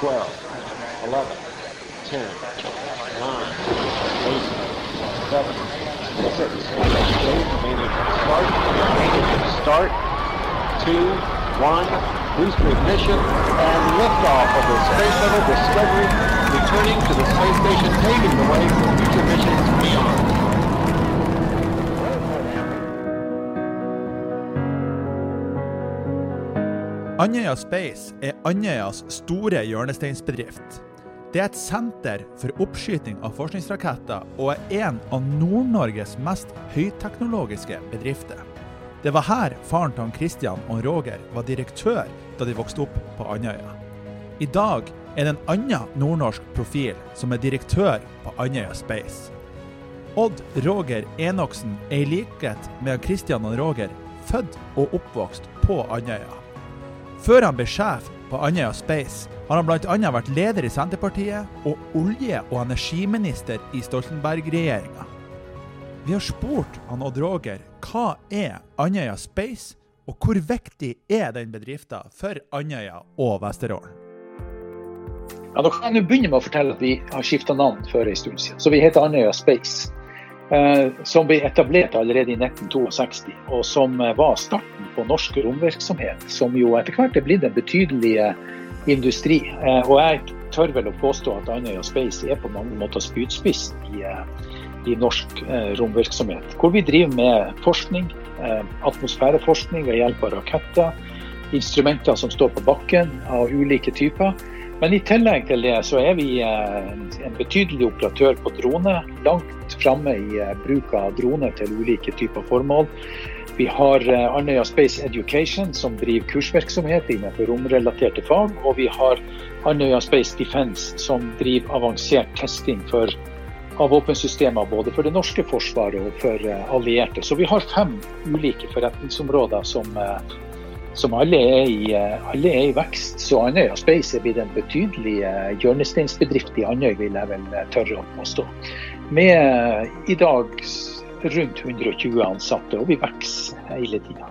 12, 11, 10, 9, 8, 7, 6, 8, remaining start, start, 2, 1, booster ignition, and liftoff of the Space Shuttle Discovery, returning to the space station, paving the way for future missions beyond. Andøya Space er Andøyas store hjørnesteinsbedrift. Det er et senter for oppskyting av forskningsraketter, og er en av Nord-Norges mest høyteknologiske bedrifter. Det var her faren til Christian og Roger var direktør da de vokste opp på Andøya. I dag er det en annen nordnorsk profil som er direktør på Andøya Space. Odd Roger Enoksen er i likhet med Christian og Roger født og oppvokst på Andøya. Før han ble sjef på Andøya Space, har han bl.a. vært leder i Senterpartiet og olje- og energiminister i Stoltenberg-regjeringa. Vi har spurt han Odd Roger hva er Andøya Space, og hvor viktig er den bedriften for Andøya og Vesterålen? Ja, da kan jeg begynne med å fortelle at vi har skifta navn for en stund siden. Så vi heter Andøya Space. Eh, som ble etablert allerede i 1962, og som eh, var starten på norsk romvirksomhet. Som jo etter hvert er blitt en betydelig eh, industri. Og jeg tør vel å påstå at Andøya Space er på mange måter spydspiss i, i, norsk romvirksomhet. Hvor vi driver med forskning, atmosfæreforskning ved hjelp av raketter, instrumenter som står på bakken av ulike typer. Men i tillegg til det så er vi eh, en betydelig operatør på drone. Langt framme i eh, bruk av drone til ulike typer formål. Vi har eh, Andøya Space Education som driver kursvirksomhet innenfor romrelaterte fag. Og vi har Andøya Space Defence som driver avansert testing for, av våpensystemer både for det norske forsvaret og for allierte. Så vi har fem ulike forretningsområder som som alle er, i, eh, alle er i vekst. Så Andøya Space er blitt en betydelig eh, hjørnesteinsbedrift i Andøy, vil jeg vel eh, tørre å påstå. Med i dag rundt 120 ansatte, og vi vokser hele tida.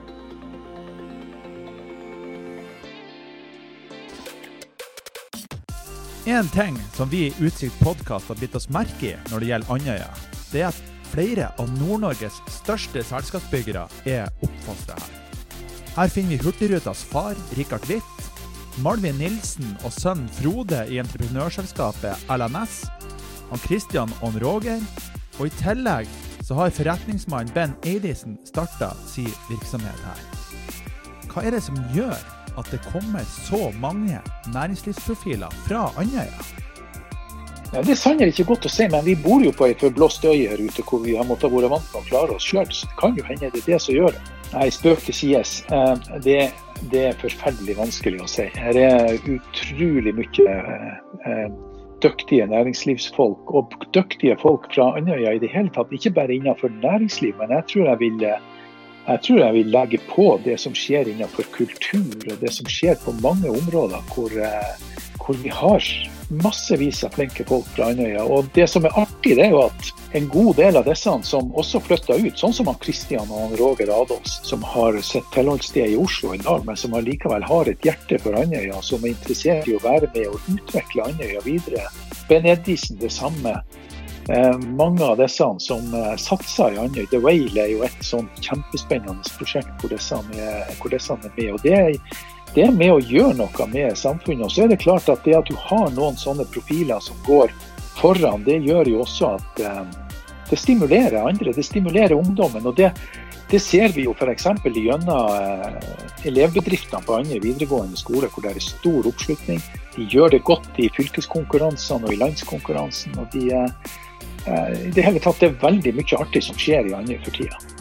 En ting som vi i Utsikt podkast har bitt oss merke i når det gjelder Andøya, det er at flere av Nord-Norges største selskapsbyggere er oppfostra her. Her finner vi Hurtigrutas far, Rikard Hvitt, Malvin Nilsen og sønnen Frode i entreprenørselskapet LNS, han Christian og Roger, og i tillegg så har forretningsmann Ben Eidisen starta sin virksomhet her. Hva er det som gjør at det kommer så mange næringslivsprofiler fra Andøya? Ja, det er sannelig ikke godt å si, men vi bor jo på ei forblåst øy her ute hvor vi har måttet være vant med å klare oss sjøl. Så det kan jo hende det er det som gjør det. Nei, spøk til sides. Eh, det, det, er forferdelig vanskelig å si. Her er utrolig mye eh, dyktige næringslivsfolk, og dyktige folk fra Andøya i det hele tatt. Ikke bare innenfor næringsliv, men jeg tror jeg vil jeg tror jeg vil legge på det som skjer innenfor kultur, og det som skjer på mange områder hvor, eh, hvor vi har massevis av flinke folk fra Andøya. Og det som er artig, det er jo at en god del av disse som også flytta ut, sånn som han Kristian og han Roger Adolfs, som har sitt tilholdssted i Oslo i dag, men som allikevel har et hjerte for Andøya, som er interessert i å være med og utvikle Andøya videre. Ben Edison det samme. Eh, mange av disse som eh, satser i Andøy. The Whale er jo et sånt kjempespennende prosjekt hvor disse er, hvor disse er med. og det er det er med å gjøre noe med samfunnet. Og så er det klart at det at du har noen sånne profiler som går foran, det gjør jo også at eh, det stimulerer andre. Det stimulerer ungdommen. og det, det ser vi jo f.eks. gjennom eh, elevbedriftene på andre videregående skoler, hvor det er stor oppslutning. De gjør det godt i fylkeskonkurransene og i landskonkurransen. og de, eh, i det hele tatt, Det er veldig mye artig som skjer i andre for tida.